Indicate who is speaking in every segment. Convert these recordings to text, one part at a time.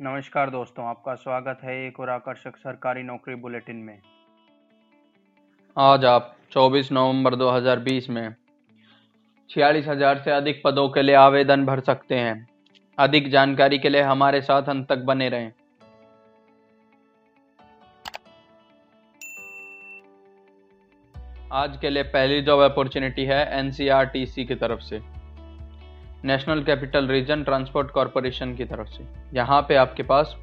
Speaker 1: नमस्कार दोस्तों, आपका स्वागत है एक और आकर्षक सरकारी नौकरी बुलेटिन में।
Speaker 2: आज आप 24 नवंबर 2020 में छियालीस हज़ार से अधिक पदों के लिए आवेदन भर सकते हैं। अधिक जानकारी के लिए हमारे साथ अंत तक बने रहें। आज के लिए पहली जॉब अपॉर्चुनिटी है एनसीआरटीसी की तरफ़ से। National capital region transport corporation की तरफ़ से। यहाँ पे आपके पास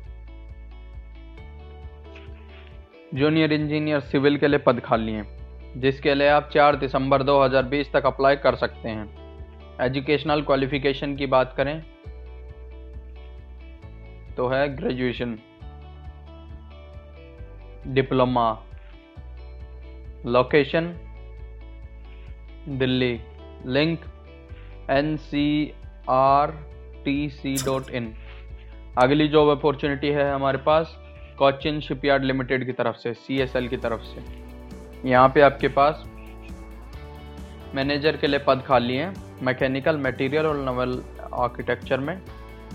Speaker 2: जूनियर इंजीनियर सिविल के लिए पद खाली हैं, जिसके लिए आप 4 दिसंबर 2020 तक अप्लाई कर सकते हैं। एजुकेशनल क्वालिफिकेशन की बात करें तो है graduation, diploma, location, Delhi, link N C R T C dot in अगली जॉब अपॉर्चुनिटी है हमारे पास कोचिन शिपयार्ड लिमिटेड की तरफ़ से सी एस एल की तरफ़ से। यहाँ पे आपके पास मैनेजर के लिए पद खाली हैं मैकेनिकल मटेरियल और नवल आर्किटेक्चर में।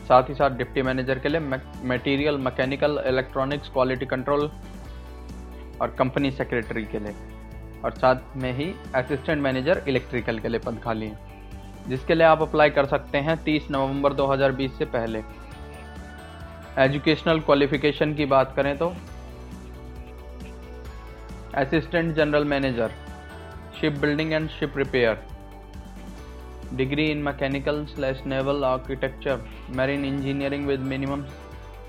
Speaker 2: साथ ही साथ डिप्टी मैनेजर के लिए material mechanical electronics quality control और कंपनी सेक्रेटरी के लिए। और साथ में ही असिस्टेंट मैनेजर इलेक्ट्रिकल के लिए पद खाली हैं। जिसके लिए आप अप्लाई कर सकते हैं 30 नवंबर 2020 से पहले। एजुकेशनल क्वालिफिकेशन की बात करें तो। Assistant general manager ship building and ship repair degree in mechanical slash naval architecture marine engineering with minimum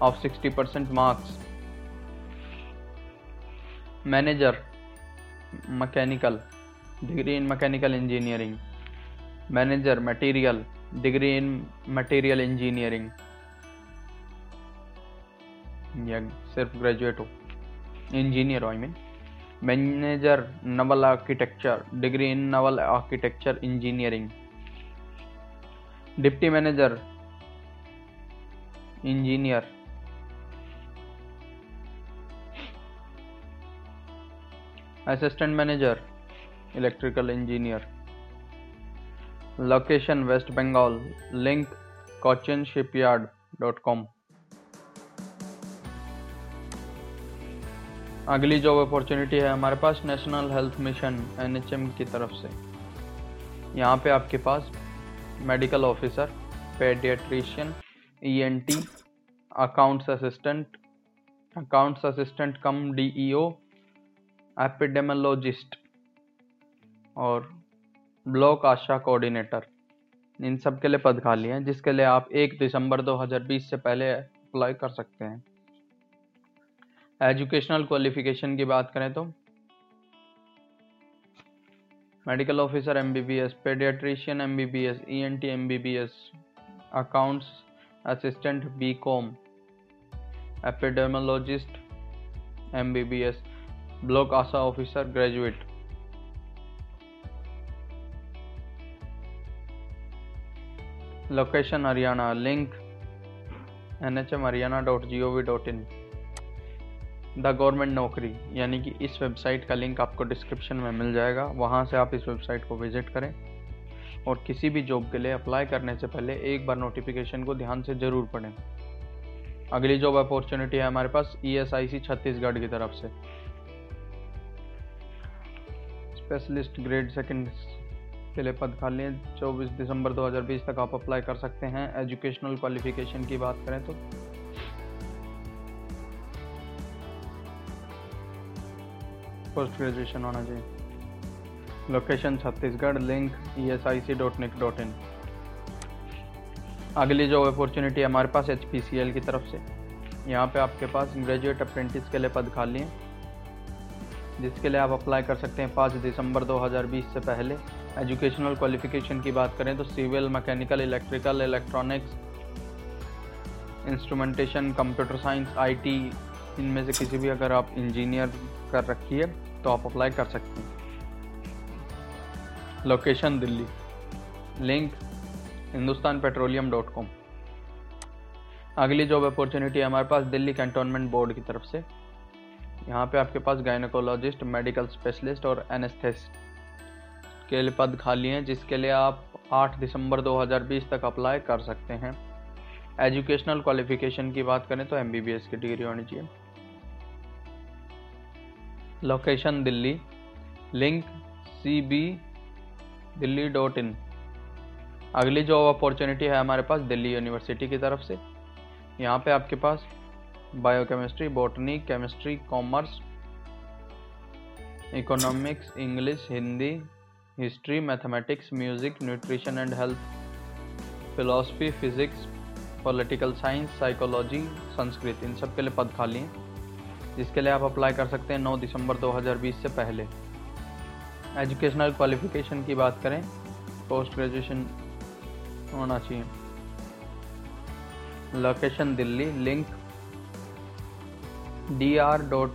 Speaker 2: of 60 percent marks manager mechanical degree in mechanical engineering manager material degree in material engineering या सिर्फ़ graduate हो engineer हो I mean manager naval architecture degree in naval architecture engineering deputy manager engineer assistant manager electrical engineer location West Bengal link Cochin Shipyard dot com अगली job opportunity है हमारे पास national health mission NHM की तरफ़ से। यहाँ पे आपके पास medical officer paediatrician ENT accounts assistant accounts assistant cum DEO epidemiologist और ब्लॉक आशा कोऑर्डिनेटर। इन सब के लिए पद खाली हैं, जिसके लिए आप एक दिसंबर 2020 से पहले अप्लाई कर सकते हैं। एजुकेशनल क्वालिफिकेशन की बात करें तो medical officer M B B S paediatrician M B B S E N T M B B S accounts assistant B com epidemiologist M B B S block ASHA officer graduate location Haryana link N H M Haryana dot G O V dot in the government नौकरी, यानी कि इस website का link आपको description में मिल जाएगा। वहाँ से आप इस वेबसाइट को विज़िट करें और किसी भी जॉब के लिए अप्लाई करने से पहले एक बार नोटिफिकेशन को ध्यान से ज़रूर पढ़ें। अगली जॉब अपॉर्चुनिटी है हमारे पास ई एस आई सी छत्तीसगढ़ की तरफ़ से। स्पेशलिस्ट ग्रेड सेकेंड के लिए पद खाली हैं चौबीस दिसंबर 2020 तक आप अप्लाई कर सकते हैं। एजुकेशनल क्वालिफिकेशन की बात करें तो। पोस्ट ग्रेजुएशन होना चाहिए। Location Chhattisgarh link E S I C dot nic dot in अगली जो अपॉर्चुनिटी हमारे पास एच पी सी एल की तरफ़ से। यहाँ पे आपके पास ग्रेजुएट अप्रेंटिस के लिए पद खाली हैं जिसके लिए आप अप्लाई कर सकते हैं पाँच दिसंबर 2020 से पहले। एजुकेशनल क्वालिफिकेशन की बात करें तो civil mechanical electrical electronics instrumentation computer science IT इनमें से किसी भी अगर आप इंजीनियर कर रखी है तो आप अप्लाई कर सकते हैं। Location Delhi. Link Hindustan Petroleum dot com. अगली जॉब अपॉर्चुनिटी हमारे पास दिल्ली कैंटोनमेंट बोर्ड की तरफ़ से। यहाँ पे आपके पास गायनकोलॉजिस्ट मेडिकल स्पेशलिस्ट और एनेस्थेस्ट के लिए पद खाली हैं, जिसके लिए आप 8 दिसंबर 2020 तक अप्लाई कर सकते हैं। एजुकेशनल क्वालिफिकेशन की बात करें तो एमबीबीएस की डिग्री होनी चाहिए। Location Delhi. Link C B Delhi dot in अगली जॉब अपॉर्चुनिटी है हमारे पास दिल्ली यूनिवर्सिटी की तरफ़ से। यहाँ पे आपके पास biochemistry botany chemistry commerce economics English Hindi history mathematics music nutrition and health philosophy physics political science psychology Sanskrit इन सब के लिए पद खाली हैं। जिसके लिए आप अप्लाई कर सकते हैं 9 दिसंबर 2020 से पहले। एजुकेशनल क्वालिफिकेशन की बात करें पोस्ट ग्रेजुएशन होना चाहिए। Location Delhi link dr.du.ac.in